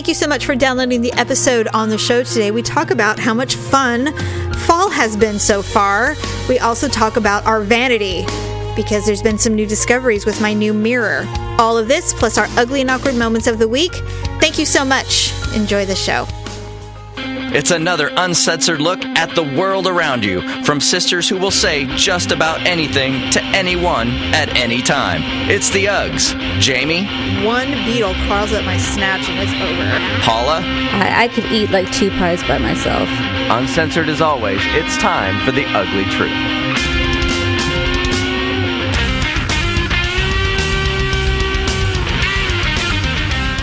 Thank you so much for downloading the episode on the show today. We talk about how much fun fall has been so far. We also talk about our vanity because there's been some new discoveries with my new mirror. All of this plus our ugly and awkward moments of the week. Thank you so much. Enjoy the show. It's another uncensored look at the world around you from sisters who will say just about anything to anyone at any time. It's the Uggs. Jamie, One beetle crawls up my snatch and it's over. Paula, I, I could eat like two pies by myself. uncensored as always, it's time for the ugly truth.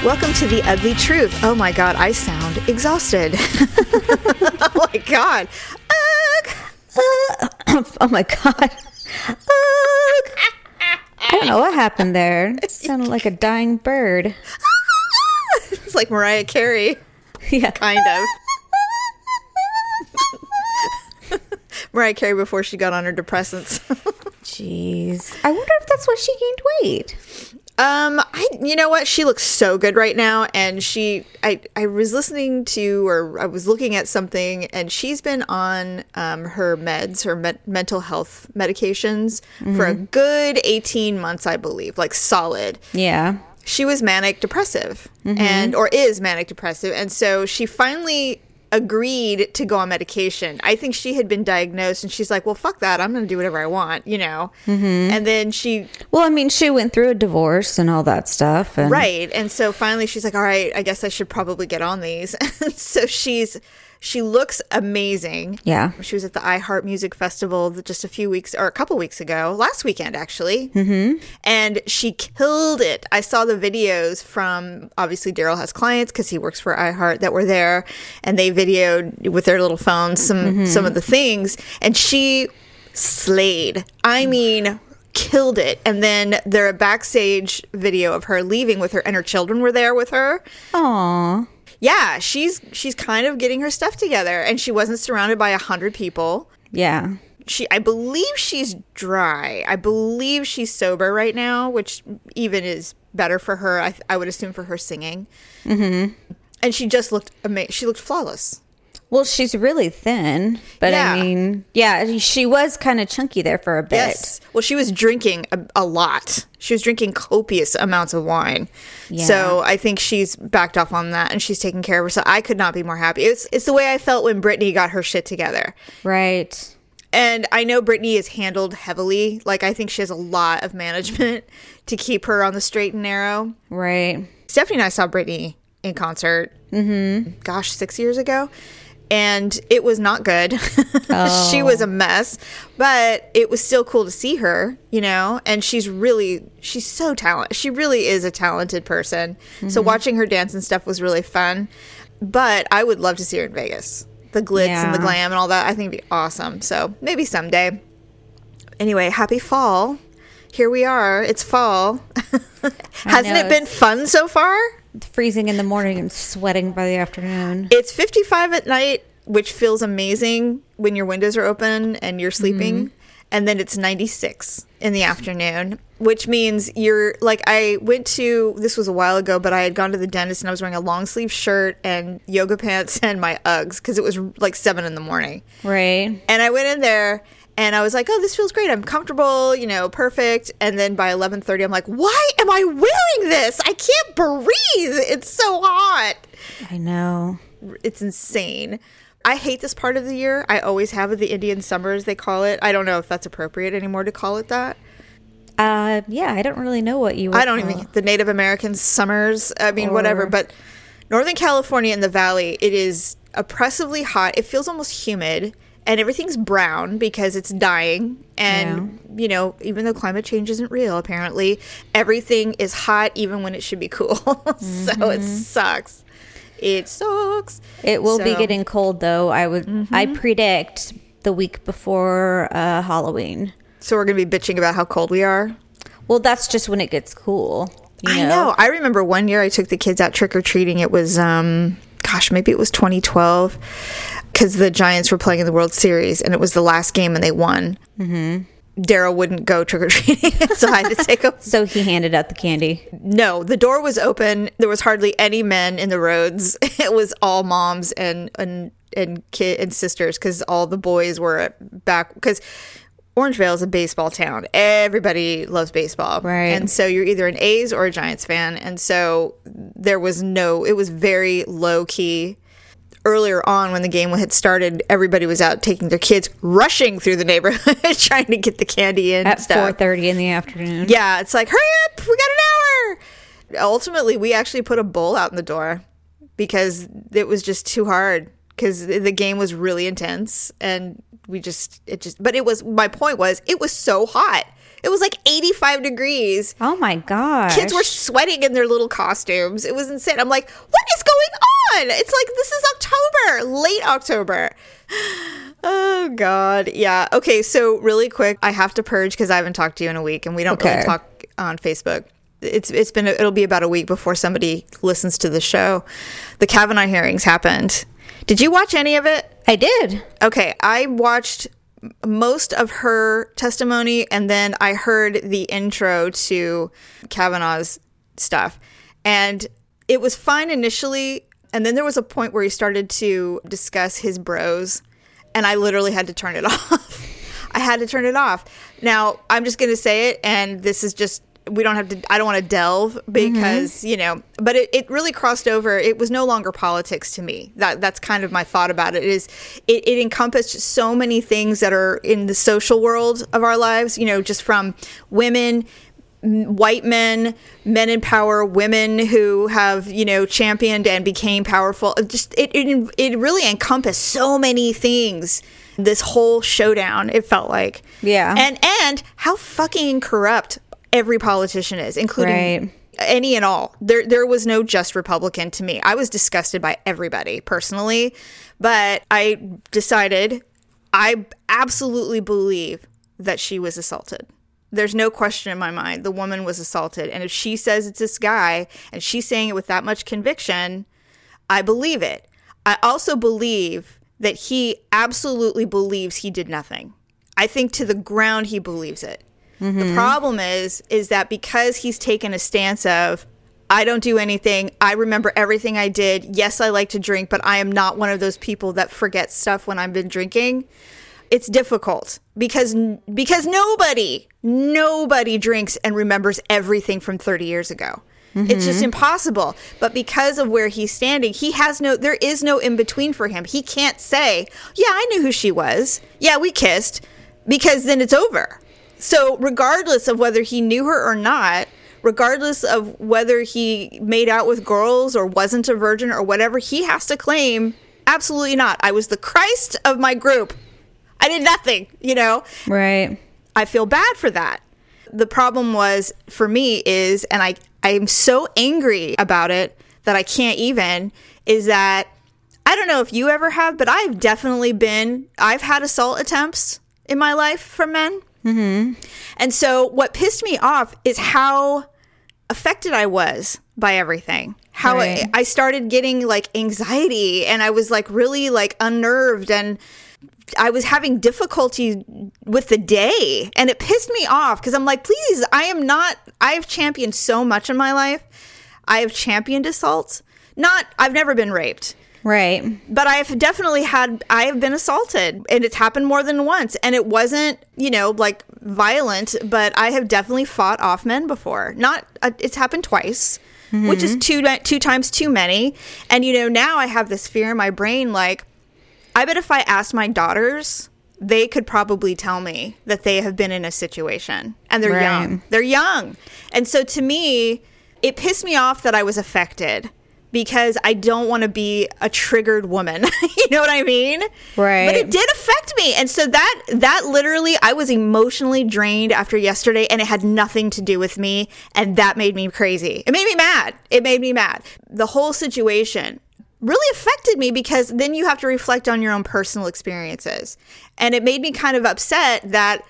Welcome to the ugly truth. Oh my god, I sound exhausted. oh my god. Ugh. Oh my god. Ugh. I don't know what happened there. It sounded like a dying bird. It's like Mariah Carey, Yeah. kind of. Mariah Carey before she got on her depressants. Jeez. I wonder if that's why she gained weight. Um, I you know what? She looks so good right now, and she I I was listening to or I was looking at something, and she's been on um her meds, her me- mental health medications for a good eighteen months, I believe, like solid. Yeah. She was manic depressive, and or is manic depressive, and so she finally agreed to go on medication. I think she had been diagnosed, and she's like, "Well, fuck that! I'm going to do whatever I want," you know. Mm-hmm. And then she Well, I mean, she went through a divorce and all that stuff. And Right. And so finally she's like, all right, I guess I should probably get on these. And so she's, she looks amazing. Yeah. She was at the iHeart Music Festival just a few weeks or a couple weeks ago, last weekend actually. Mm-hmm. And she killed it. I saw the videos from obviously Daryl has clients because he works for iHeart that were there, and they videoed with their little phones some some of the things, and she slayed. I mean. Killed it, and then there a backstage video of her leaving with her, and her children were there with her Aw. Yeah she's she's kind of getting her stuff together and she wasn't surrounded by a hundred people Yeah. she i believe she's dry i believe she's sober right now which even is better for her i, I would assume for her singing mm-hmm. and she just looked amazing she looked flawless Well, she's really thin, but Yeah. I mean, yeah, she was kind of chunky there for a bit. yes well she was drinking a, a lot she was drinking copious amounts of wine so i think she's backed off on that and she's taking care of herself i could not be more happy it's, it's the way i felt when britney got her shit together Right. And I know Britney is handled heavily. Like, I think she has a lot of management to keep her on the straight and narrow. Right. Stephanie and I saw Britney in concert, mm-hmm. gosh, six years ago. And it was not good. she was a oh. mess, but it was still cool to see her, you know? And she's really, she's so talented. She really is a talented person. So mm-hmm. watching her dance and stuff was really fun. But I would love to see her in Vegas. The glitz and the glam and all that, I think it'd be awesome. So maybe someday. Anyway, happy fall. Here we are. It's fall. Hasn't know, it been fun so far? Freezing in the morning and sweating by the afternoon. It's 55 at night, which feels amazing when your windows are open and you're sleeping. Mm-hmm. And then it's 96 in the afternoon, which means you're like, I went to, this was a while ago, but I had gone to the dentist and I was wearing a long sleeve shirt and yoga pants and my Uggs because it was like seven in the morning. Right. And I went in there and I was like, "Oh, this feels great. I'm comfortable, you know, perfect." And then by 11:30, I'm like, "Why am I wearing this? I can't breathe. It's so hot. I know. It's insane." I hate this part of the year. I always have it, the Indian summers they call it. I don't know if that's appropriate anymore to call it that. Uh, yeah, I don't really know what you. Would I don't even the Native American summers. I mean, whatever. But Northern California in the valley, it is oppressively hot. It feels almost humid, and everything's brown because it's dying. And you know, even though climate change isn't real, apparently everything is hot even when it should be cool. so it sucks. It sucks. It will be getting cold though. I would. I predict the week before uh, Halloween. So we're gonna be bitching about how cold we are. Well, that's just when it gets cool. You I know. I remember one year I took the kids out trick or treating. It was, um, gosh, maybe it was 2012 because the Giants were playing in the World Series and it was the last game and they won. Mm-hmm. Daryl wouldn't go trick or treating, so I had to take him. So he handed out the candy. No, the door was open. There was hardly any men in the roads. It was all moms and and and kid and sisters because all the boys were back because Orangevale is a baseball town. Everybody loves baseball, Right. And so you're either an A's or a Giants fan, and so there was no. It was very low key. Earlier on, when the game had started, everybody was out taking their kids, rushing through the neighborhood, trying to get the candy in. At four thirty in the afternoon. Yeah, it's like, hurry up, we got an hour. Ultimately, we actually put a bowl out in the door because it was just too hard because the game was really intense and we just, it just, but it was, my point was, it was so hot. It was like 85 degrees. Oh my god. Kids were sweating in their little costumes. It was insane. I'm like, what is going on? It's like, this is October, late October. Oh God, yeah. Okay, so really quick, I have to purge because I haven't talked to you in a week, and we don't Okay. really talk on Facebook. It's it's been it'll be about a week before somebody listens to the show. The Kavanaugh hearings happened. Did you watch any of it? I did. Okay, I watched most of her testimony and then I heard the intro to Kavanaugh's stuff. And it was fine initially. And then there was a point where he started to discuss his bros. And I literally had to turn it off. I had to turn it off. Now, I'm just going to say it. And this is just, we don't have to, I don't want to delve mm-hmm. because, you know, but it, it really crossed over. It was no longer politics to me. That That's kind of my thought about it is it, it encompassed so many things that are in the social world of our lives, you know, just from women white men, men in power, women who have you know championed and became powerful. It Just it it, it really encompassed so many things. This whole showdown, it felt like, Yeah. and and how fucking corrupt every politician is, including Right. any and all. There there was no just Republican to me. I was disgusted by everybody personally, but I decided I absolutely believe that she was assaulted. There's no question in my mind. The woman was assaulted. And if she says it's this guy and she's saying it with that much conviction, I believe it. I also believe that he absolutely believes he did nothing. I think to the ground he believes it. The mm-hmm. problem is is that because he's taken a stance of I don't do anything. I remember everything I did. Yes, I like to drink, but I am not one of those people that forget stuff when I've been drinking. It's difficult because because nobody nobody drinks and remembers everything from 30 years ago. It's just mm-hmm. impossible. But because of where he's standing, he has no there is no in between for him. He can't say, "Yeah, I knew who she was. Yeah, we kissed." Because then it's over. So, regardless of whether he knew her or not, regardless of whether he made out with girls or wasn't a virgin or whatever, he has to claim absolutely not. I was the Christ of my group. I did nothing, you know? Right. I feel bad for that. The problem was for me is, and I, I'm so angry about it that I can't even, is that I don't know if you ever have, but I've definitely been, I've had assault attempts in my life from men. Mm-hmm. And so what pissed me off is how affected I was by everything. How Right. I, I started getting like anxiety and I was like really like unnerved and I was having difficulty with the day and it pissed me off because I'm like, please, I am not, I have championed so much in my life. I have championed assault. Not, I've never been raped, Right. but I've definitely had, I have been assaulted and it's happened more than once. And it wasn't, you know, like violent, but I have definitely fought off men before. Not, uh, it's happened twice. Which is two two times too many, and you know now I have this fear in my brain like I bet if I asked my daughters, they could probably tell me that they have been in a situation and they're Right. young. They're young. And so to me, it pissed me off that I was affected because I don't want to be a triggered woman. you know what I mean? Right. But it did affect me. And so that that literally I was emotionally drained after yesterday and it had nothing to do with me and that made me crazy. It made me mad. It made me mad. The whole situation really affected me because then you have to reflect on your own personal experiences. And it made me kind of upset that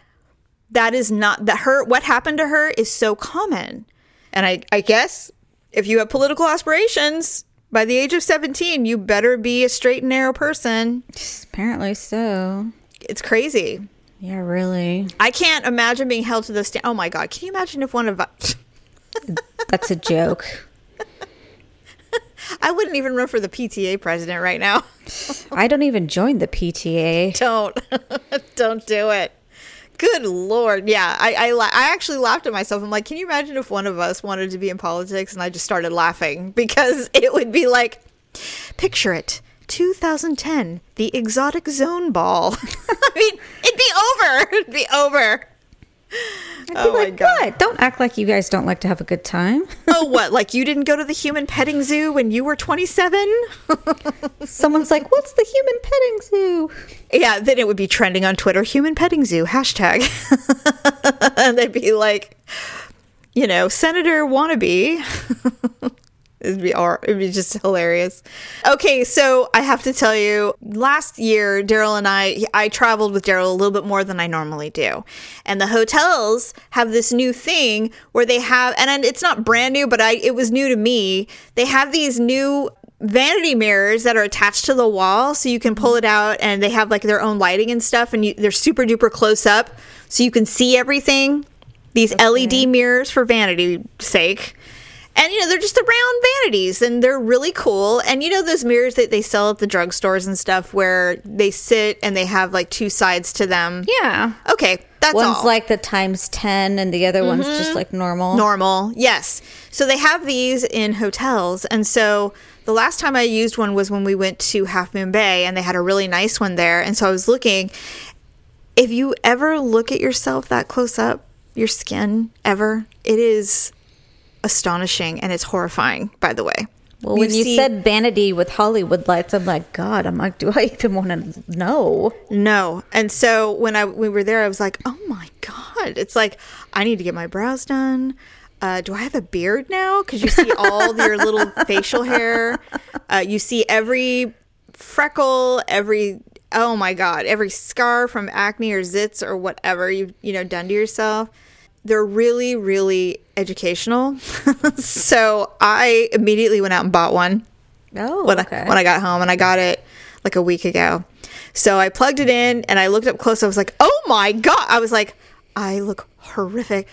that is not that her what happened to her is so common. And I I guess if you have political aspirations by the age of 17, you better be a straight and narrow person. Apparently so. It's crazy. Yeah, really. I can't imagine being held to the stand. Oh my god, can you imagine if one of us? That's a joke. I wouldn't even run for the PTA president right now. I don't even join the PTA. Don't, don't do it. Good lord, yeah. I I, I actually laughed at myself. I'm like, can you imagine if one of us wanted to be in politics? And I just started laughing because it would be like, picture it. 2010, the exotic zone ball. I mean, it'd be over. It'd be over. Oh my like, God. what? Don't act like you guys don't like to have a good time. Oh, what? Like you didn't go to the human petting zoo when you were 27? Someone's like, what's the human petting zoo? Yeah, then it would be trending on Twitter, human petting zoo, hashtag. and they'd be like, you know, Senator wannabe. It'd be or it'd be just hilarious. Okay, so I have to tell you, last year Daryl and I I traveled with Daryl a little bit more than I normally do. And the hotels have this new thing where they have and it's not brand new, but I it was new to me. They have these new vanity mirrors that are attached to the wall so you can pull it out and they have like their own lighting and stuff and you, they're super duper close up so you can see everything. These LED mirrors for vanity sake. And you know, they're just the round vanities and they're really cool. And you know those mirrors that they sell at the drugstores and stuff where they sit and they have like two sides to them. Yeah. Okay, that's One's all. like the times 10 and the other one's just mm-hmm. like normal. normal. Yes. So they have these in hotels. And so the last time I used one was when we went to Half Moon Bay and they had a really nice one there. And so I was looking. If you ever look at yourself that close up, your skin ever, it is astonishing and it's horrifying, by the way. well, when you said vanity with Hollywood lights, I'm like, God, I'm like, do I even want to know? No. And so when I we were there, I was like, oh my god! It's like I need to get my brows done. Uh, do I have a beard now? Because you see all your little facial hair. Uh, you see every freckle, every oh my god, every scar from acne or zits or whatever you've you know done to yourself. They're really, really educational. so I immediately went out and bought one Oh, when okay. I when I got home, and I got it like a week ago. So I plugged it in, and I looked up close. I was like, "Oh my god!" I was like, "I look horrific.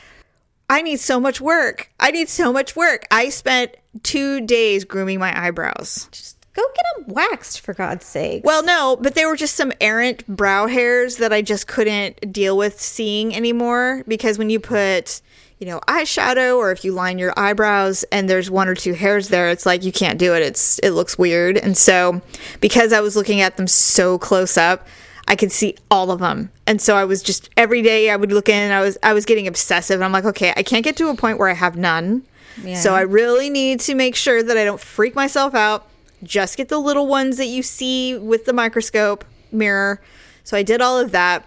I need so much work. I need so much work." I spent two days grooming my eyebrows. just go get them waxed, for God's sake. Well, no, but they were just some errant brow hairs that I just couldn't deal with seeing anymore because when you put, you know, eyeshadow or if you line your eyebrows and there's one or two hairs there, it's like you can't do it. It's it looks weird. And so because I was looking at them so close up, I could see all of them. And so I was just every day I would look in, I was I was getting obsessive. And I'm like, okay, I can't get to a point where I have none. Yeah. So I really need to make sure that I don't freak myself out. Just get the little ones that you see with the microscope mirror. So I did all of that.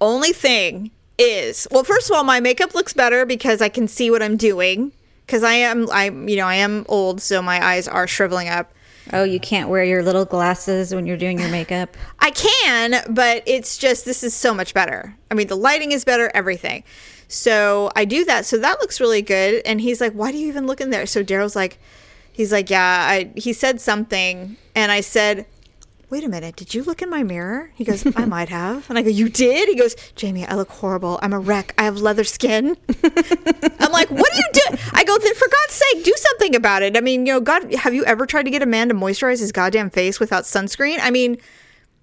Only thing is, well, first of all, my makeup looks better because I can see what I'm doing. Because I am, I you know, I am old, so my eyes are shriveling up. oh, you can't wear your little glasses when you're doing your makeup. I can, but it's just this is so much better. I mean, the lighting is better, everything. So I do that. So that looks really good. And he's like, "Why do you even look in there?" So Daryl's like, he's like, "Yeah." I he said something, and I said, "Wait a minute, did you look in my mirror?" He goes, "I might have." And I go, "You did?" He goes, "Jamie, I look horrible. I'm a wreck. I have leather skin." I'm like, "What do you do?" I go, "Then for God's sake, do something about it." I mean, you know, God, have you ever tried to get a man to moisturize his goddamn face without sunscreen? I mean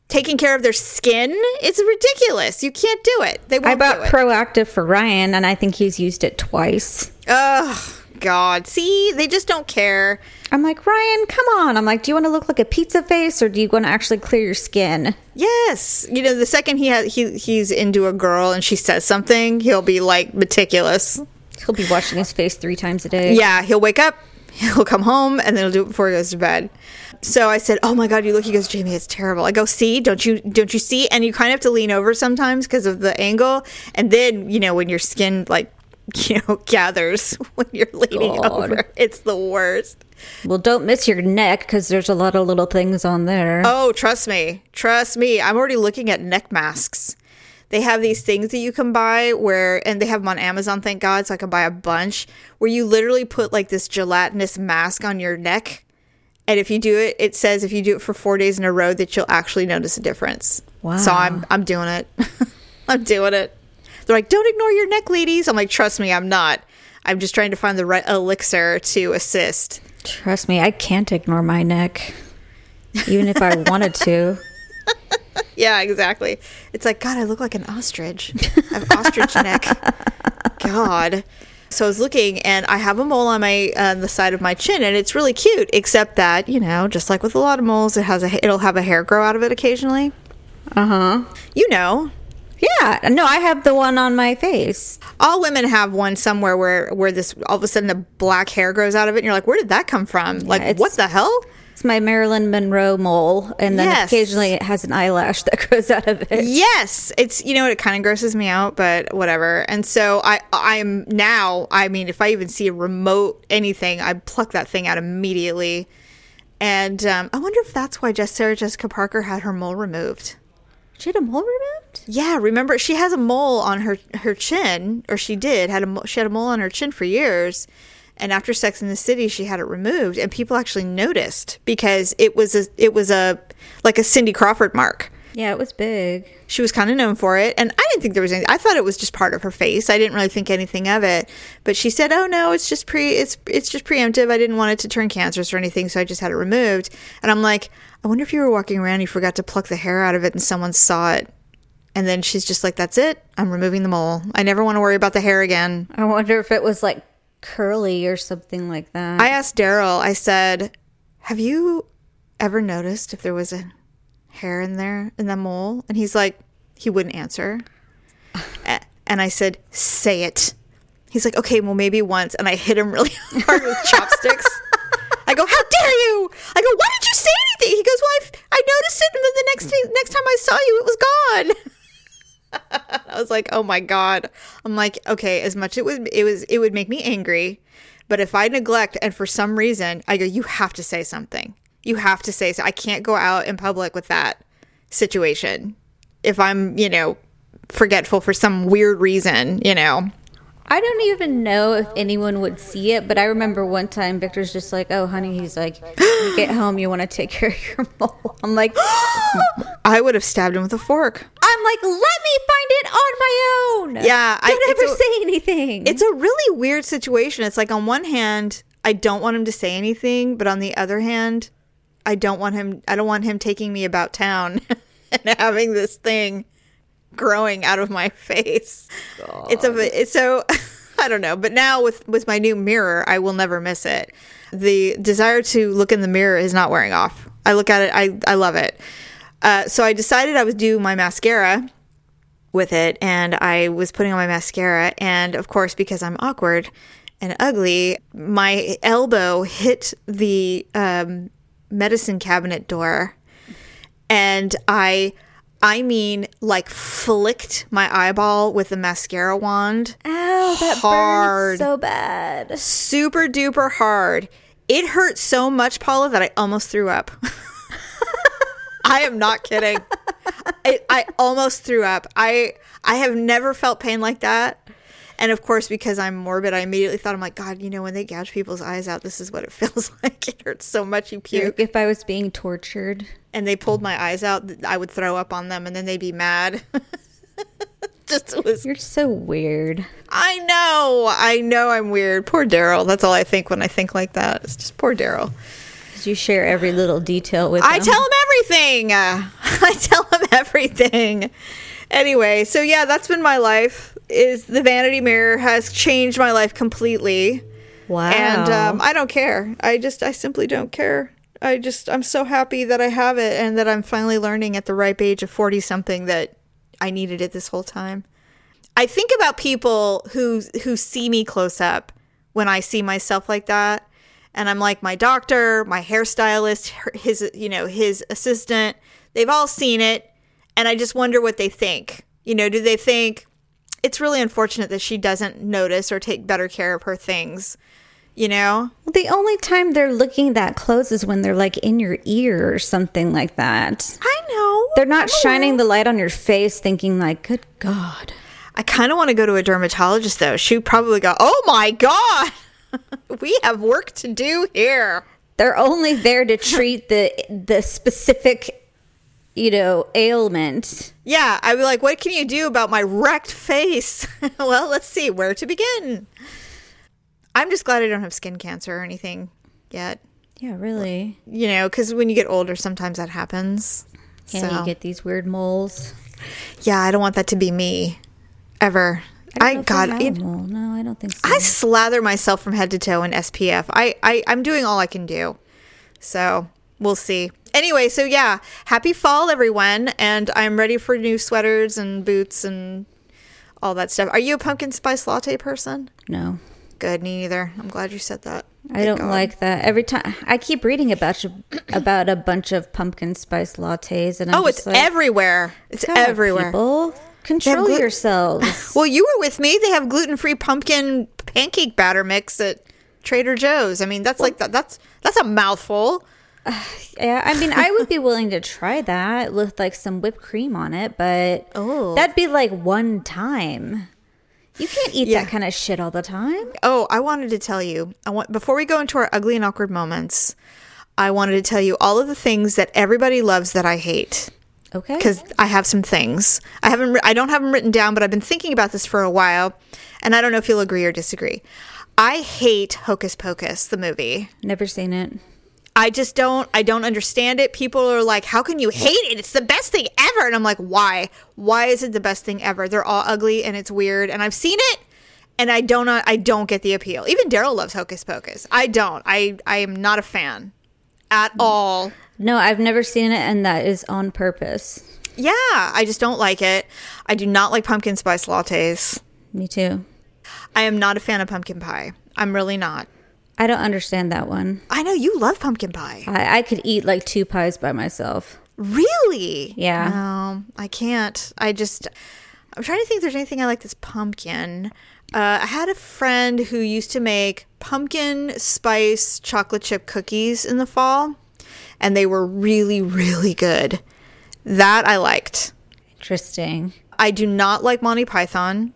taking care of their skin. It's ridiculous. You can't do it. They I won't bought do it. Proactiv for Ryan, and I think he's used it twice. oh God. See, they just don't care. I'm like, Ryan, come on. I'm like, do you want to look like a pizza face or do you want to actually clear your skin? Yes, you know, the second he has he he's into a girl and she says something, he'll be like meticulous. He'll be washing his face three times a day. Yeah, he'll wake up, he'll come home, and then he'll do it before he goes to bed. So I said, "Oh my God, you look." He goes, "Jamie, it's terrible." I go, "See, don't you don't you see?" And you kind of have to lean over sometimes because of the angle, and then you know when your skin like you know gathers when you're leaning God. over, it's the worst. Well, don't miss your neck because there's a lot of little things on there. Oh, trust me. Trust me. I'm already looking at neck masks. They have these things that you can buy where, and they have them on Amazon, thank God. So I can buy a bunch where you literally put like this gelatinous mask on your neck. And if you do it, it says if you do it for four days in a row that you'll actually notice a difference. Wow. So I'm, I'm doing it. I'm doing it. They're like, don't ignore your neck, ladies. I'm like, trust me, I'm not. I'm just trying to find the right elixir to assist. Trust me, I can't ignore my neck, even if I wanted to. Yeah, exactly. It's like, God, I look like an ostrich. I have ostrich neck. God. So I was looking, and I have a mole on my on the side of my chin, and it's really cute. Except that, you know, just like with a lot of moles, it has a it'll have a hair grow out of it occasionally. Uh huh. You know, Yeah. No, I have the one on my face. all women have one somewhere where where this all of a sudden the black hair grows out of it, and you're like, where did that come from? like, what the hell? It's my Marilyn Monroe mole, and then Yes. occasionally it has an eyelash that grows out of it. Yes, it's you know it kind of grosses me out, but whatever. And so I I'm now I mean if I even see a remote anything, I pluck that thing out immediately. And um, I wonder if that's why Jess Sarah Jessica Parker had her mole removed. She had a mole removed. Yeah, remember she has a mole on her her chin, or she did had a she had a mole on her chin for years. And after Sex in the City, she had it removed, and people actually noticed because it was a it was a like a Cindy Crawford mark. Yeah, it was big. She was kind of known for it, and I didn't think there was any. I thought it was just part of her face. I didn't really think anything of it. But she said, "Oh no, it's just pre it's it's just preemptive. I didn't want it to turn cancerous or anything, so I just had it removed." And I'm like, I wonder if you were walking around, you forgot to pluck the hair out of it, and someone saw it. And then she's just like, "That's it. I'm removing the mole. I never want to worry about the hair again." I wonder if it was like curly or something like that. I asked Daryl. I said, "Have you ever noticed if there was a hair in there in the mole?" And he's like, he wouldn't answer. And I said, "Say it." He's like, "Okay, well maybe once." And I hit him really hard with chopsticks. I go, "How dare you!" I go, "Why didn't you say anything?" He goes, "Well, I, I noticed it, and then the next next time I saw you, it was gone." I was like, "Oh my god!" I'm like, "Okay, as much it would it was it would make me angry, but if I neglect and for some reason I go, you have to say something. You have to say so. I can't go out in public with that situation if I'm you know forgetful for some weird reason. You know, I don't even know if anyone would see it, but I remember one time Victor's just like, "Oh, honey," he's like, you get home, you want to take care of your mole." I'm like, I would have stabbed him with a fork. I'm like, let me find it on my own. Yeah, I- don't it's ever a- say anything. It's a really weird situation. It's like on one hand, I don't want him to say anything, but on the other hand, I don't want him I don't want him taking me about town and having this thing growing out of my face. It's a it's so I don't know, but now with with my new mirror, I will never miss it. The desire to look in the mirror is not wearing off. I look at it, I I love it. Uh, so I decided I would do my mascara with it and I was putting on my mascara and of course because I'm awkward and ugly my elbow hit the um, medicine cabinet door and I I mean like flicked my eyeball with the mascara wand Ow, that hard. burns so bad. super duper hard it hurt so much Paula that I almost threw up I am not kidding. I, I almost threw up. I I have never felt pain like that. And of course, because I'm morbid, I immediately thought, I'm like, God, you know, when they gouge people's eyes out, this is what it feels like. It hurts so much, you puke. If I was being tortured, And they pulled my eyes out, I would throw up on them, and then they'd be mad. Just was. you're so weird. I know. I know. I'm weird. Poor Daryl. That's all I think when I think like that. It's just poor Daryl. You share every little detail with I them. tell him everything. I tell him everything. Anyway, so yeah, that's been my life. Is the vanity mirror has changed my life completely, Wow. and um, I don't care. I just, I simply don't care. I just, I'm so happy that I have it, and that I'm finally learning at the ripe age of forty something that I needed it this whole time. I think about people who who see me close up when I see myself like that, and I'm like my doctor, my hairstylist, his you know his assistant. They've all seen it, and I just wonder what they think. You know, do they think it's really unfortunate that she doesn't notice or take better care of her things? You know, Well, the only time they're looking that close is when they're like in your ear or something like that. I know They're not shining the light on your face thinking like, good God. I kind of want to go to a dermatologist though. She probably go, "Oh my god, we have work to do here." They're only there to treat the the specific you know, ailment. Yeah, I'd be like, what can you do about my wrecked face? well, let's see where to begin. I'm just glad I don't have skin cancer or anything yet. Yeah, really. You know, because when you get older, sometimes that happens. Can So- you get these weird moles? Yeah, I don't want that to be me ever. I, if God, have it, mole. no, I don't think so. I slather myself from head to toe in SPF. I, I I'm doing all I can do. So we'll see. Anyway, so yeah, happy fall, everyone, and I'm ready for new sweaters and boots and all that stuff. Are you a pumpkin spice latte person? no. Good, me neither. I'm glad you said that. I Thank don't God. like that. Every time I keep reading about you, about a bunch of pumpkin spice lattes, and I'm Oh, it's like, everywhere. It's everywhere. People, control glu- yourselves. Well, you were with me. They have gluten-free pumpkin pancake batter mix at Trader Joe's. I mean, that's like that. That's that's a mouthful. yeah, I mean, I would be willing to try that with like some whipped cream on it, but Oh. that'd be like one time. You can't eat Yeah. that kind of shit all the time. Oh, I wanted to tell you. I want before we go into our ugly and awkward moments. I wanted to tell you all of the things that everybody loves that I hate Okay. because I have some things. I haven't. I don't have them written down, but I've been thinking about this for a while, and I don't know if you'll agree or disagree. I hate Hocus Pocus, the movie. Never seen it. I just don't I don't understand it. People are like, "How can you hate it? It's the best thing ever." And I'm like, "Why? Why is it the best thing ever? They're all ugly and it's weird and I've seen it and I don't I don't get the appeal. Even Daryl loves Hocus Pocus. I don't. I I am not a fan at all. No, I've never seen it, and that is on purpose. Yeah, I just don't like it. I do not like pumpkin spice lattes. Me too. I am not a fan of pumpkin pie. I'm really not. I don't understand that one. I know you love pumpkin pie. I, I could eat like two pies by myself. Really? Yeah. No, I can't. I just, I'm trying to think if there's anything I like that's pumpkin. Uh, I had a friend who used to make pumpkin spice chocolate chip cookies in the fall, and they were really, really good. That I liked. Interesting. I do not like Monty Python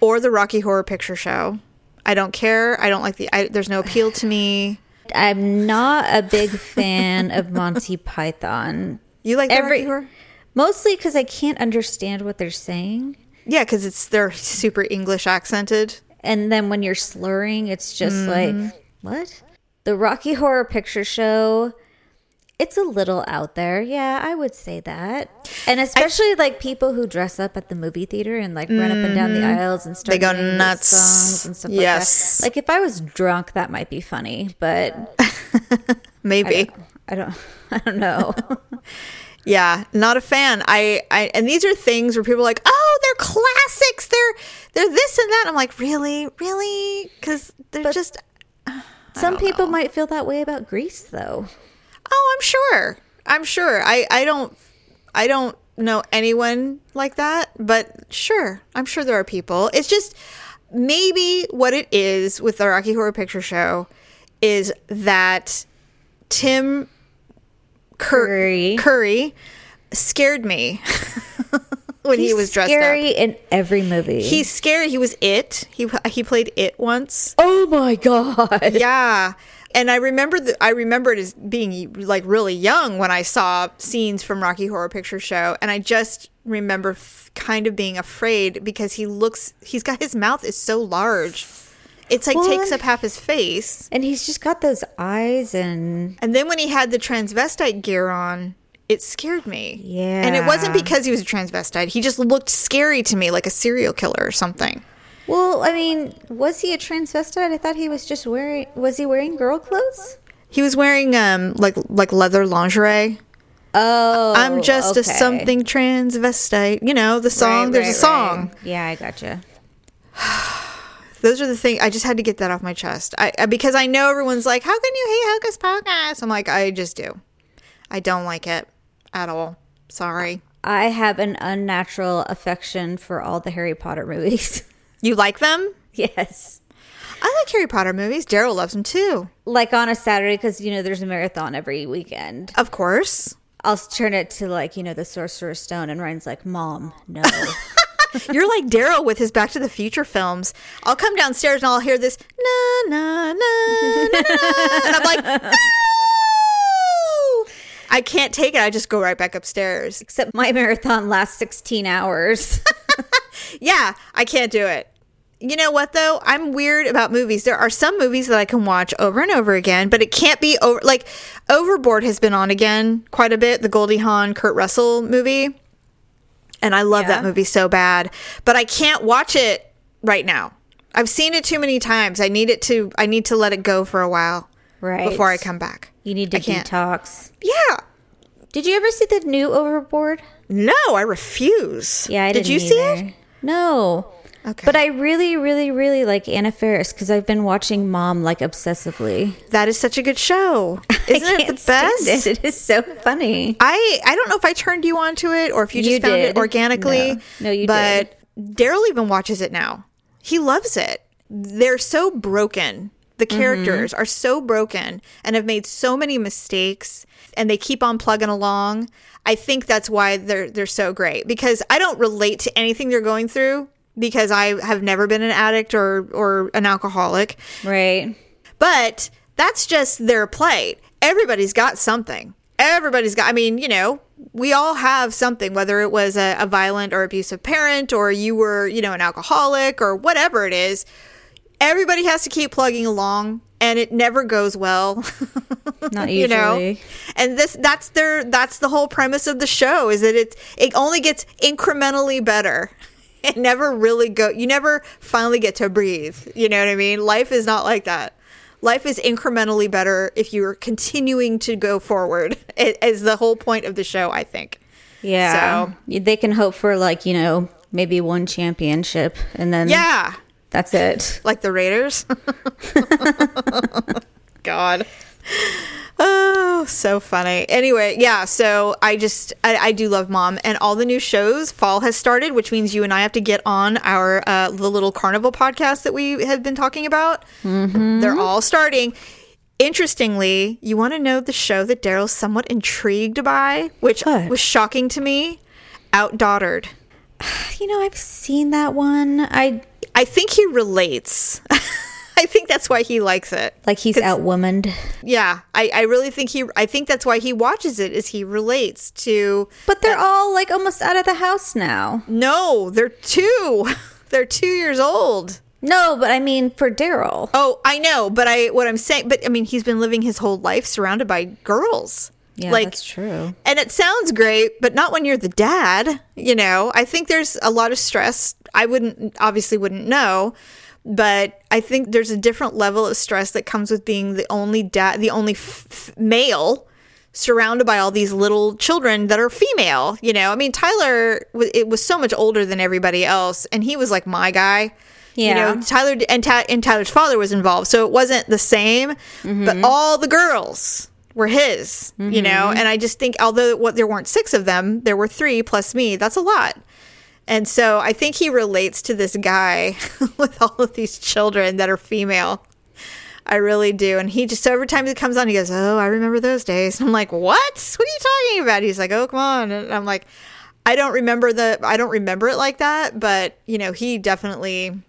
or the Rocky Horror Picture Show. I don't care. I don't like the. I, there's no appeal to me. I'm not a big fan of Monty Python. You like Every- Rocky? Mostly because I can't understand what they're saying. Yeah, because it's they're super English accented. And then when you're slurring, it's just Mm-hmm. like, what? The Rocky Horror Picture Show, it's a little out there. Yeah, I would say that. And especially like people who dress up at the movie theater and like run up and down the aisles and start Mm-hmm. They go nuts. songs and stuff Yes. like that. Like if I was drunk, that might be funny, but Maybe. I don't, I don't know. Yeah, not a fan. I, I and these are things where people are like, "Oh, they're classics. They're they're this and that." I'm like, "Really? Really?" Cuz they're just Some people might feel that way about Grease, though. Oh, I'm sure. I'm sure. I I don't I don't know anyone like that, but sure. I'm sure there are people. It's just maybe what it is with the Rocky Horror Picture Show is that Tim Cur- Curry. Curry scared me when he was dressed scary up. in every movie. He's scary. He was it. He he played it once. oh my god. Yeah. And I remember the, I remember it as being like really young when I saw scenes from Rocky Horror Picture Show, and I just remember f- kind of being afraid because he looks he's got his mouth is so large, it's like Well, takes up half his face. And he's just got those eyes and And then when he had the transvestite gear on, it scared me. Yeah. and it wasn't because he was a transvestite; he just looked scary to me, like a serial killer or something. Well, I mean, was he a transvestite? I thought he was just wearing was he wearing girl clothes? He was wearing um like like leather lingerie. Oh. I'm just a something transvestite. You know, the song, Right, there's right, a song. right. Yeah, I gotcha. Those are the things I just had to get that off my chest. I because I know everyone's like, "How can you hate Hocus Pocus?" I'm like, I just do. I don't like it at all. Sorry. I have an unnatural affection for all the Harry Potter movies. You like them? yes. I like Harry Potter movies. Daryl loves them too. Like on a Saturday cuz you know there's a marathon every weekend. Of course. I'll turn it to like, you know, the Sorcerer's Stone and Ryan's like, "Mom, no." You're like Daryl with his Back to the Future films. I'll come downstairs and I'll hear this na na na na, na and I'm like, no. I can't take it. I just go right back upstairs. Except my marathon lasts 16 hours. Yeah, I can't do it. You know what though? I'm weird about movies. There are some movies that I can watch over and over again, but it can't be over like Overboard has been on again quite a bit, the Goldie Hawn Kurt Russell movie. And I love that movie so bad, but I can't watch it right now. I've seen it too many times. I need it to I need to let it go for a while right. before I come back. You need to I can't. detox. Yeah. Did you ever see the new Overboard? No, I refuse. Yeah, I Did you see it? No. Okay. But I really, really, really like Anna Faris because I've been watching Mom like obsessively. That is such a good show. Isn't it the best? It. it is so funny. I I don't know if I turned you onto it or if you just You found it organically. No. No, you but Daryl even watches it now. He loves it. They're so broken. The Mm-hmm. characters are so broken and have made so many mistakes and they keep on plugging along. I think that's why they're they're so great because I don't relate to anything they're going through because I have never been an addict or or an alcoholic. Right. But that's just their plight. Everybody's got something. Everybody's got, I mean, you know, we all have something, whether it was a, a violent or abusive parent or you were, you know, an alcoholic or whatever it is. Everybody has to keep plugging along and it never goes well. Not you know? and this that's their that's the whole premise of the show is that it it only gets incrementally better. It never really go you never finally get to breathe you know what i mean? Life is not like that. Life is incrementally better if you're continuing to go forward it is the whole point of the show i think. Yeah. So- They can hope for like, you know, maybe one championship and then yeah that's it. like the raiders? God. Oh so funny. Anyway yeah so i just I, I do love mom and all the new shows fall has started which means you and i have to get on our uh, the little carnival podcast that we have been talking about. They're all starting. Interestingly you want to know the show that daryl's somewhat intrigued by which What? was shocking to me? Outdaughtered. You know, I've seen that one. I i think he relates i think that's why he likes it like he's outwomaned. Yeah, I, I really think he. I think that's why he watches it. Is he relates to? But they're all like almost out of the house now. No, they're two. they're two years old. No, but I mean for Daryl. Oh, I know, but I what I'm saying. But I mean, he's been living his whole life surrounded by girls. Yeah, like, that's true. And it sounds great, but not when you're the dad. You know, I think there's a lot of stress. I wouldn't obviously wouldn't know, but I think there's a different level of stress that comes with being the only dad, the only f- male surrounded by all these little children that are female. You know, I mean, Tyler it was so much older than everybody else, and he was like my guy. Yeah. You know, Tyler and, Ta- and Tyler's father was involved, so it wasn't the same. But mm-hmm. all the girls were his. You know, mm-hmm. and I just think although what there weren't six of them, there were three plus me. That's a lot. And so I think he relates to this guy with all of these children that are female. I really do. And he just, so every time he comes on, he goes, Oh, I remember those days. I'm like, What? What are you talking about? He's like, Oh, come on. And I'm like, I don't remember the, I don't remember it like that. But, you know, he definitely,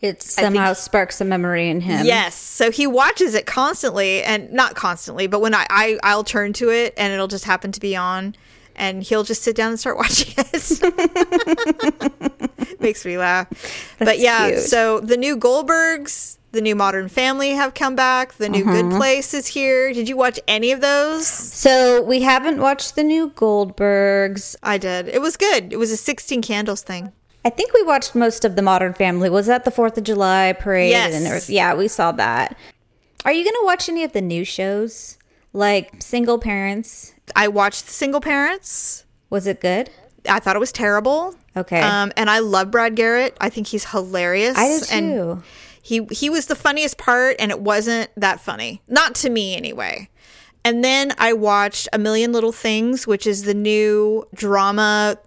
It somehow sparks a memory in him. yes. So he watches it constantly and not constantly, but when I, I, I'll turn to it and it'll just happen to be on and he'll just sit down and start watching it. Makes me laugh. but yeah, cute. so the new Goldbergs, the new Modern Family have come back. The new Mm-hmm. Good Place is here. Did you watch any of those? So we haven't watched the new Goldbergs. I did. It was good. It was a 16 candles thing. I think we watched most of the Modern Family. Was that the Fourth of July parade? Yes. Was, yeah, we saw that. Are you going to watch any of the new shows, like Single Parents? I watched Single Parents. Was it good? I thought it was terrible. Okay. Um, and I love Brad Garrett. I think he's hilarious. I do And he he was the funniest part, and it wasn't that funny, not to me anyway. And then I watched A Million Little Things, which is the new drama.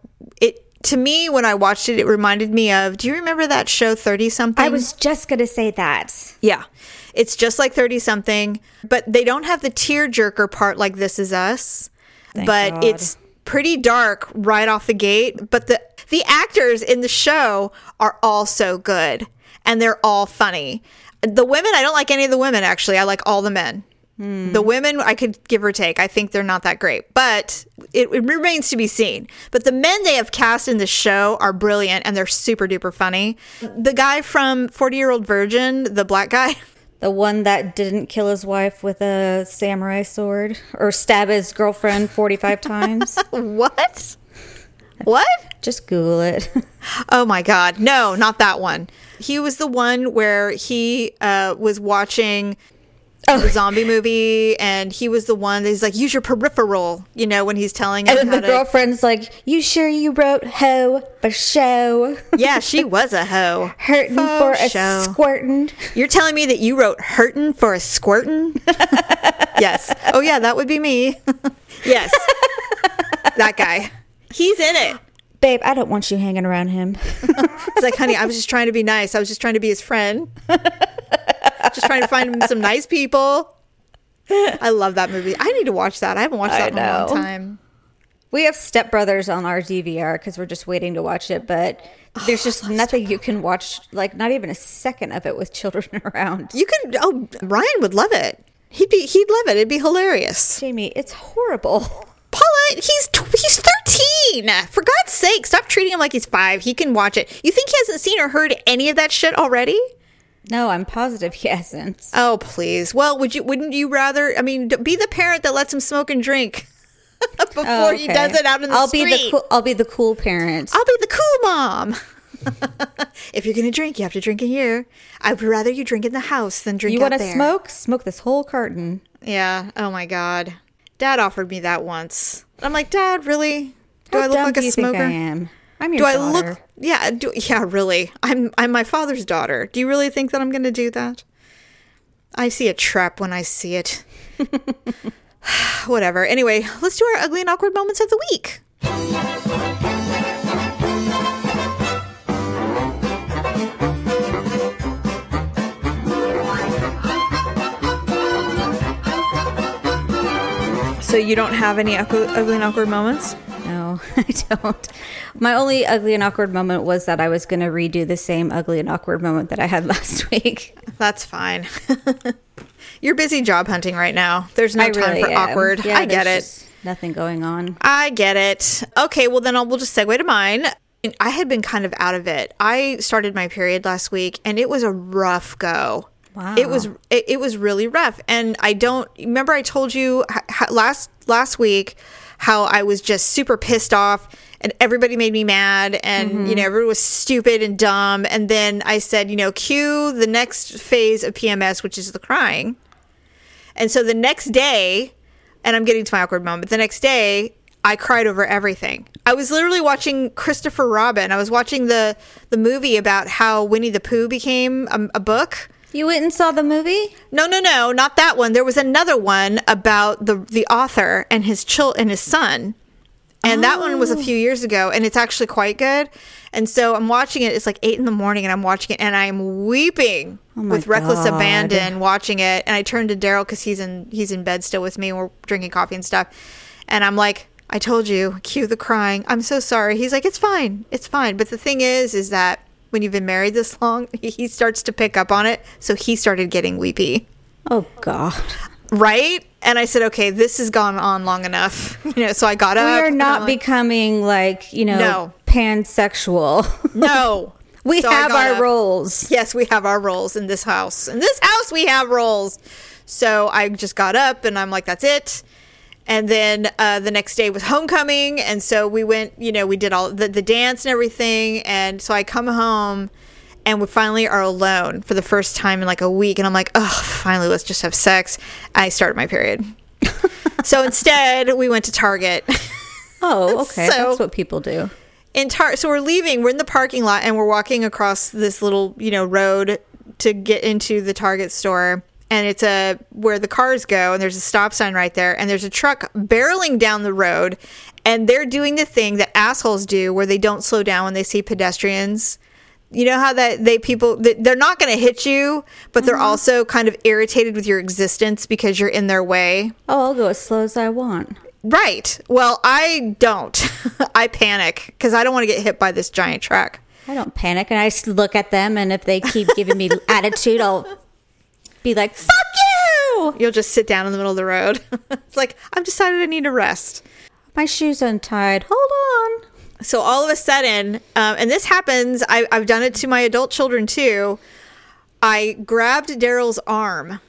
It to me when I watched it, it reminded me of. Do you remember that show Thirty Something? I was just going to say that. Yeah. It's just like 30 something, but they don't have the tearjerker part like This Is Us. but God. it's pretty dark right off the gate. But the the actors in the show are all so good and they're all funny. The women, I don't like any of the women actually. I like all the men. Hmm. The women, I could give or take. I think they're not that great, but it, it remains to be seen. But the men they have cast in the show are brilliant and they're super duper funny. The guy from 40 Year Old Virgin, the black guy, The one that didn't kill his wife with a samurai sword or stab his girlfriend 45 times. what? What? Just Google it. Oh my God. No, not that one. He was the one where he uh, was watching Oh. the zombie movie and he was the one that he's like, use your peripheral, you know, when he's telling him And the to- girlfriend's like, You sure you wrote ho for show? Yeah, she was a hoe. Hurting Faux for a show. squirtin'. You're telling me that you wrote hurtin' for a squirtin'? yes. Oh yeah, that would be me. yes. that guy. He's in it. Babe, I don't want you hanging around him. It's like, honey, I was just trying to be nice. I was just trying to be his friend. Just trying to find some nice people. I love that movie. I need to watch that. I haven't watched that in a long time. We have Step Brothers on our DVR because we're just waiting to watch it, but there's just oh, nothing you can watch, like not even a second of it with children around. You can. Oh, Ryan would love it. He'd be. He'd love it. It'd be hilarious. Jamie, it's horrible. Paula, he's he's thirteen. For God's sake, stop treating him like he's five. He can watch it. You think he hasn't seen or heard any of that shit already? No, I'm positive he hasn't. Oh please. Well, would you? Wouldn't you rather? I mean, be the parent that lets him smoke and drink before Oh, he does it out in the I'll street. be the cool, I'll be the cool parent. I'll be the cool mom. if you're gonna drink, you have to drink it here. I would rather you drink in the house than drink you want to smoke? Smoke this whole carton. Yeah. Oh my god. Dad offered me that once. I'm like, Dad, really? Do How I look like a smoker? I am? I'm your Do I look? Yeah. Do, yeah. Really? I'm. I'm my father's daughter. Do you really think that I'm gonna do that? I see a trap when I see it. Whatever. Anyway, let's do our ugly and awkward moments of the week. So you don't have any ugly, ugly and awkward moments? No, I don't. My only ugly and awkward moment was that I was going to redo the same ugly and awkward moment that I had last week. That's fine. You're busy job hunting right now. There's no I time really for am. awkward. Yeah, I get it. Nothing going on. I get it. Okay, well then I'll, we'll just segue to mine. I had been kind of out of it. I started my period last week, and it was a rough go. Wow. It was it, it was really rough, and I don't remember. I told you last last week how I was just super pissed off, and everybody made me mad, and you mm-hmm. know everyone was stupid and dumb. And then I said, you know, cue the next phase of PMS, which is the crying. And so the next day, and I'm getting to my awkward moment. The next day, I cried over everything. I was literally watching Christopher Robin. I was watching the the movie about how Winnie the Pooh became a, a book. You went and saw the movie? No, no, no, not that one. There was another one about the the author and his chil- and his son. And that one was a few oh. years ago, and it's actually quite good. And so I'm watching it. It's like eight in the morning, and I'm watching it, and I'm weeping oh my with reckless abandon watching it. And I turned to Daryl because he's in he's in bed still with me. and We're drinking coffee and stuff, and I'm like, I told you, cue the crying. I'm so sorry. He's like, it's fine, it's fine. But the thing is, is that when you've been married this long, he starts to pick up on it. So he started getting weepy Oh, God. right? And I said, okay, this has gone on long enough. You know, so I got We up. We are not like, becoming like, you know, No. pansexual. no. we So have our up. roles. Yes, we have our roles in this house. In this house, we have roles. So I just got up and I'm like, that's it. And then uh, the next day was homecoming. And so we went, you know, we did all the, the dance and everything. And so I come home and we finally are alone for the first time in like a week. And I'm like, oh, finally, let's just have sex. I started my period. so instead, we went to Target. Oh, okay. So- That's what people do. in tar so we're leaving we're in the parking lot and we're walking across this little you know road to get into the target store and it's a where the cars go and there's a stop sign right there and there's a truck barreling down the road and they're doing the thing that assholes do where they don't slow down when they see pedestrians. You know how that they people they're not going to hit you but they're mm-hmm. also kind of irritated with your existence because you're in their way. Oh, I'll go as slow as I want. right. Well i don't. I panic because i don't want to get hit by this giant truck. I don't panic and I look at them and if they keep giving me attitude, I'll be like, fuck you! You'll just sit down in the middle of the road. it's like, I've decided I need to rest. My shoe's untied. Hold on. So all of a sudden, um, and this happens, I, I've done it to my adult children too. I grabbed Daryl's arm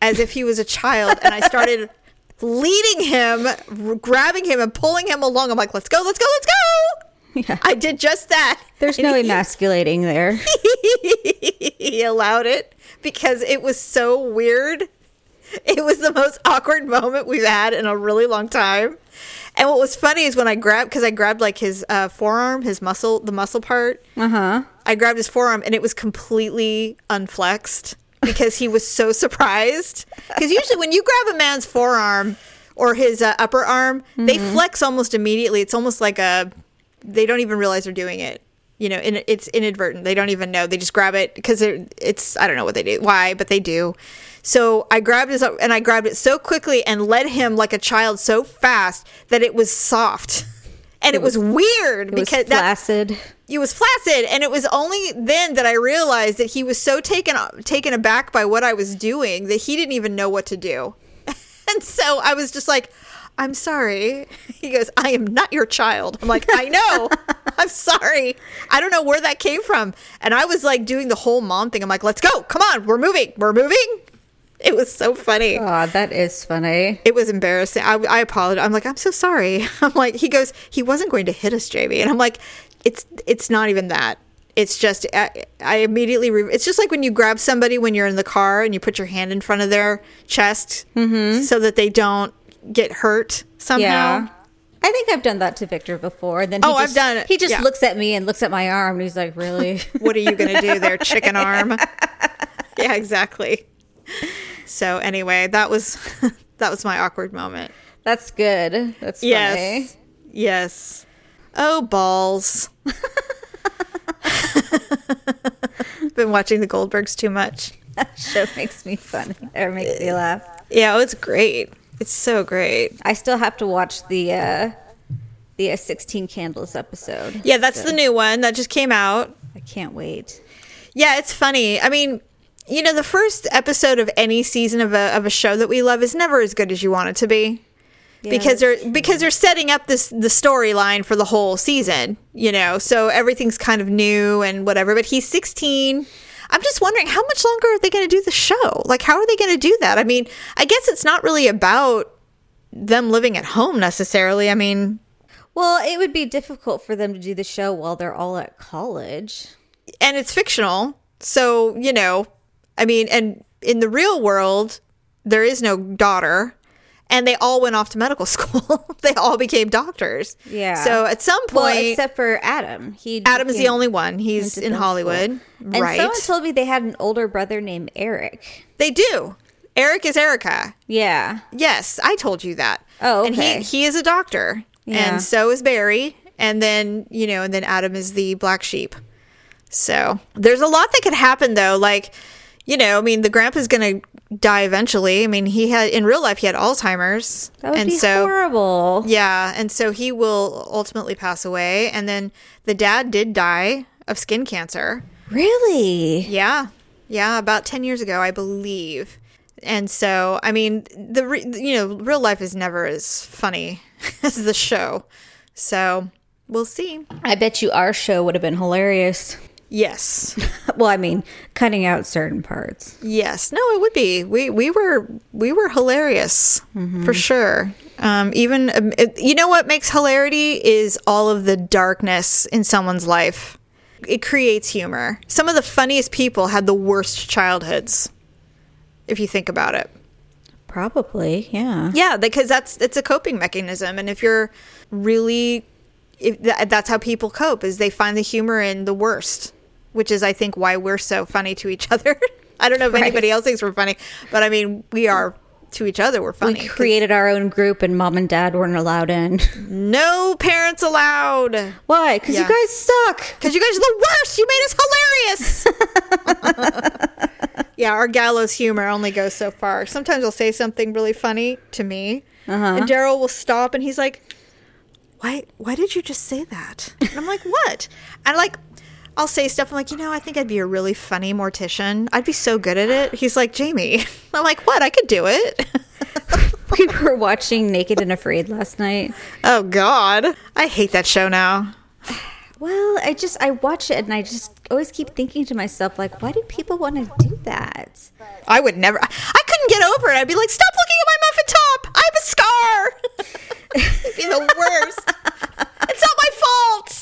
as if he was a child, and I started leading him, r- grabbing him, and pulling him along. I'm like, let's go, let's go, let's go. Yeah. I did just that. There's And no he- emasculating there. he allowed it because it was so weird. It was the most awkward moment we've had in a really long time. And what was funny is when I grabbed, because I grabbed like his uh, forearm, his muscle, the muscle part. Uh huh. I grabbed his forearm and it was completely unflexed because he was so surprised. Because usually when you grab a man's forearm or his uh, upper arm, they flex almost immediately. It's almost like a, they don't even realize they're doing it. You know, and it's inadvertent. They don't even know. They just grab it because it's, I don't know what they do, why, but they do. So I grabbed his, and I grabbed it so quickly and led him like a child so fast that it was soft. And it, was, weird It was because that, flaccid. it was flaccid and it was only then that i realized that he was so taken taken aback by what i was doing that he didn't even know what to do and so i was just like i'm sorry he goes i am not your child i'm like i know i'm sorry i don't know where that came from and i was like doing the whole mom thing i'm like let's go come on we're moving we're moving it was so funny Oh, that is funny. it was embarrassing. I, I apologize. I'm like, I'm so sorry. I'm like, he goes, he wasn't going to hit us, JB. And I'm like, it's it's not even that. It's just I, I immediately. Re- it's just like when you grab somebody when you're in the car and you put your hand in front of their chest mm-hmm. so that they don't get hurt somehow. Yeah. I think I've done that to Victor before. And Then he Oh, I've just- done it. He just Yeah. looks at me and looks at my arm, and he's like, "Really?" What are you going to do there, chicken arm? yeah, exactly. So anyway, that was that was my awkward moment. That's good. That's funny. Yes. Yes. Oh, balls. Been watching the Goldbergs too much. That show makes me funny or makes me laugh. Yeah, it's great. It's so great. I still have to watch the uh the uh, 16 Candles episode. Yeah, that's the new one that just came out. I can't wait. Yeah, it's funny. I mean, you know, the first episode of any season of a of a show that we love is never as good as you want it to be. Yeah, because they're because they're setting up this the storyline for the whole season, you know. So everything's kind of new and whatever. But he's 16. I'm just wondering how much longer are they going to do the show? Like, how are they going to do that? I mean, I guess it's not really about them living at home necessarily. I mean, Well, it would be difficult for them to do the show while they're all at college. and it's fictional. So, you know, I mean, and in the real world, there is no daughter. And they all went off to medical school. they all became doctors. Yeah. So at some point, Well, except for Adam. He Adam is the only one. He's in Hollywood. school. And right. someone told me they had an older brother named Eric. they do. Eric is Erica. Yeah. Yes, I told you that. Oh, And okay. he, he is a doctor. Yeah. And so is Barry. And then, you know, and then Adam is the black sheep. So there's a lot that could happen though. Like, you know, I mean, the grandpa's going to die eventually. I mean, he had, in real life, he had Alzheimer's. That would and be so, horrible. yeah. And so he will ultimately pass away. And then the dad did die of skin cancer. Really? Yeah. Yeah, about 10 years ago, I believe. And so, I mean, the re- you know, real life is never as funny as the show. So, we'll see. I bet you our show would have been hilarious. Yes. Well, I mean, cutting out certain parts. Yes. No, it would be. We we were we were hilarious for sure. Um, even um, it- you know what makes hilarity is all of the darkness in someone's life. It creates humor. Some of the funniest people had the worst childhoods. If you think about it. Probably, yeah. Yeah, because that's it's a coping mechanism, and if you're really, if that's how people cope is they find the humor in the worst, which is I think why we're so funny to each other. I don't know if Right. anybody else thinks we're funny, but I mean we are to each other. We're funny. We created our own group and mom and dad weren't allowed in. no parents allowed Why? Because Yeah. you guys suck. because you guys are the worst. You made us hilarious. yeah, our gallows humor only goes so far. Sometimes I'll say something really funny to me, uh-huh. and Daryl will stop, and he's like, "Why? Why did you just say that?" And I'm like, "What?" And like, I'll say stuff. I'm like, you know, I think I'd be a really funny mortician. I'd be so good at it. He's like, Jamie. I'm like, what? I could do it. We were watching Naked and Afraid last night. oh God, I hate that show now. Well, I just I watch it and I just always keep thinking to myself like, why do people want to do that? I would never. I couldn't get over it. I'd be like, stop looking at my muffin top. I have a scar. It'd be the worst. it's not my fault.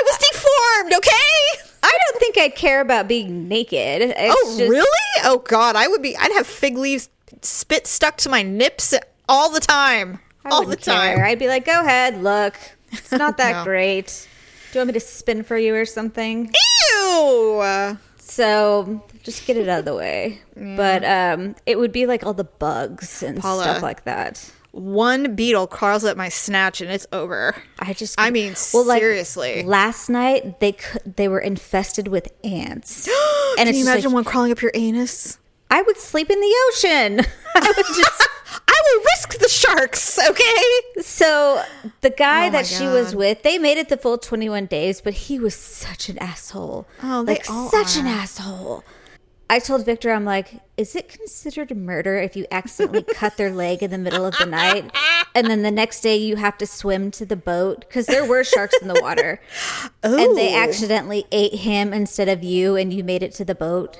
I was deformed. Okay. I don't think I'd care about being naked. It's Oh, just- really? Oh God, I would be. I'd have fig leaves spit stuck to my nips all the time. I all the time. care. I'd be like, go ahead, look. It's not that No. great. Do you want me to spin for you or something? Ew. So just get it out of the way. But um, it would be like all the bugs and Paula. stuff like that. One beetle crawls at my snatch and it's over. I just, I mean, like, seriously. last night they could, they were infested with ants, and Can you imagine like, one crawling up your anus? I would sleep in the ocean. I would just. I will risk the sharks. Okay. So the guy Oh that she was with, they made it the full 21 days, but he was such an asshole. Oh, they like such an asshole. I told Victor, I'm like, is it considered murder if you accidentally cut their leg in the middle of the night, and then the next day you have to swim to the boat? Because there were sharks in the water, and they accidentally ate him instead of you, and you made it to the boat.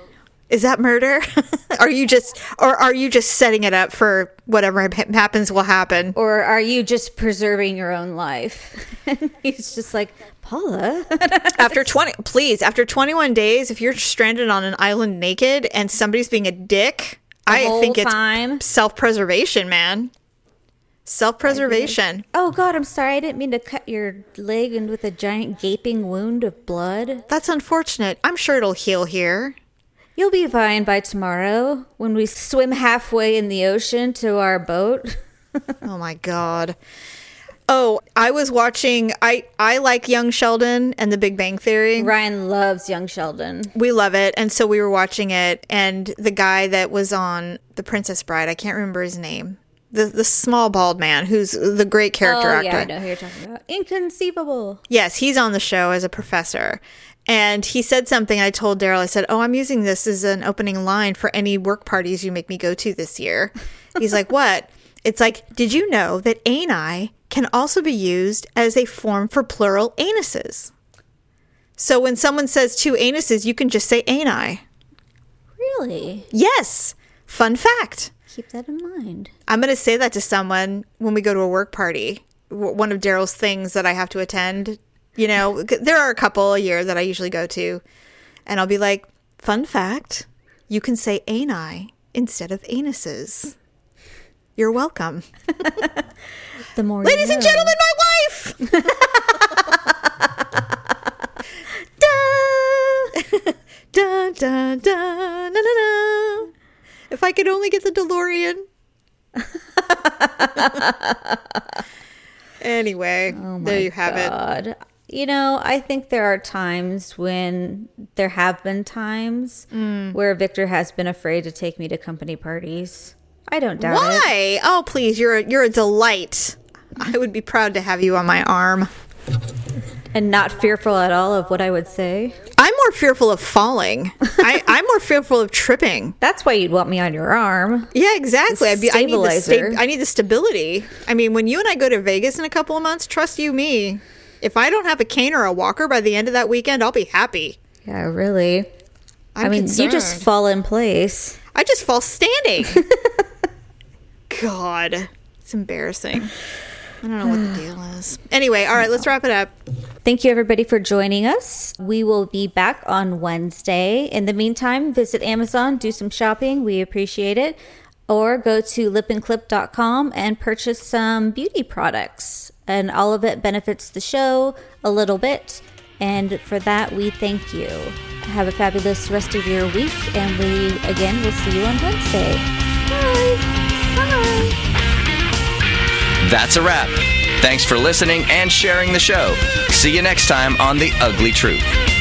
Is that murder? are you just, or are you just setting it up for whatever happens will happen? Or are you just preserving your own life? And he's just like, Paula. after 20 please after 21 days if you're stranded on an island naked and somebody's being a dick i whole think it's time? self-preservation man self-preservation Oh God, I'm sorry. I didn't mean to cut your leg and with a giant gaping wound of blood. that's unfortunate i'm sure it'll heal here You'll be fine by tomorrow when we swim halfway in the ocean to our boat. oh my god oh i was watching i i like young sheldon and the big bang theory Ryan loves young Sheldon. we love it and so we were watching it and the guy that was on the princess bride i can't remember his name the the small bald man who's the great character oh actor yeah, I know who you're talking about. Inconceivable. Yes, he's on the show as a professor. And he said something. I told Daryl, I said, Oh, I'm using this as an opening line for any work parties you make me go to this year. He's like, What? It's like, Did you know that ani can also be used as a form for plural anuses? So when someone says two anuses, you can just say ani. Really? Yes. Fun fact. Keep that in mind. I'm going to say that to someone when we go to a work party. One of Daryl's things that I have to attend. You know, there are a couple a year that I usually go to, and I'll be like, "Fun fact: you can say ani instead of anuses." You're welcome, The more, ladies you and know. gentlemen. My wife. dun dun dun na, na, na. If I could only get the DeLorean. anyway, oh there you have it. You know, I think there are times when there have been times Mm. where Victor has been afraid to take me to company parties. I don't doubt it. Why? Oh, please, you're a, you're a delight. I would be proud to have you on my arm. And not fearful at all of what I would say. I'm more fearful of falling. I, I'm more fearful of tripping. That's why you'd want me on your arm. Yeah, exactly. I'd be, I need sta- I need the stability. I mean, when you and I go to Vegas in a couple of months, trust you me. If I don't have a cane or a walker by the end of that weekend, I'll be happy. Yeah, really. I'm i mean, you just fall in place. I just fall standing. God, it's embarrassing. I don't know what the deal is. Anyway, all right, let's wrap it up. Thank you, everybody, for joining us. We will be back on Wednesday. In the meantime, visit Amazon, do some shopping. We appreciate it. Or go to lipandclip.com and purchase some beauty products. And all of it benefits the show a little bit. And for that, we thank you. Have a fabulous rest of your week. And we, again, will see you on Wednesday. Bye. Bye. That's a wrap. Thanks for listening and sharing the show. See you next time on The Ugly Truth.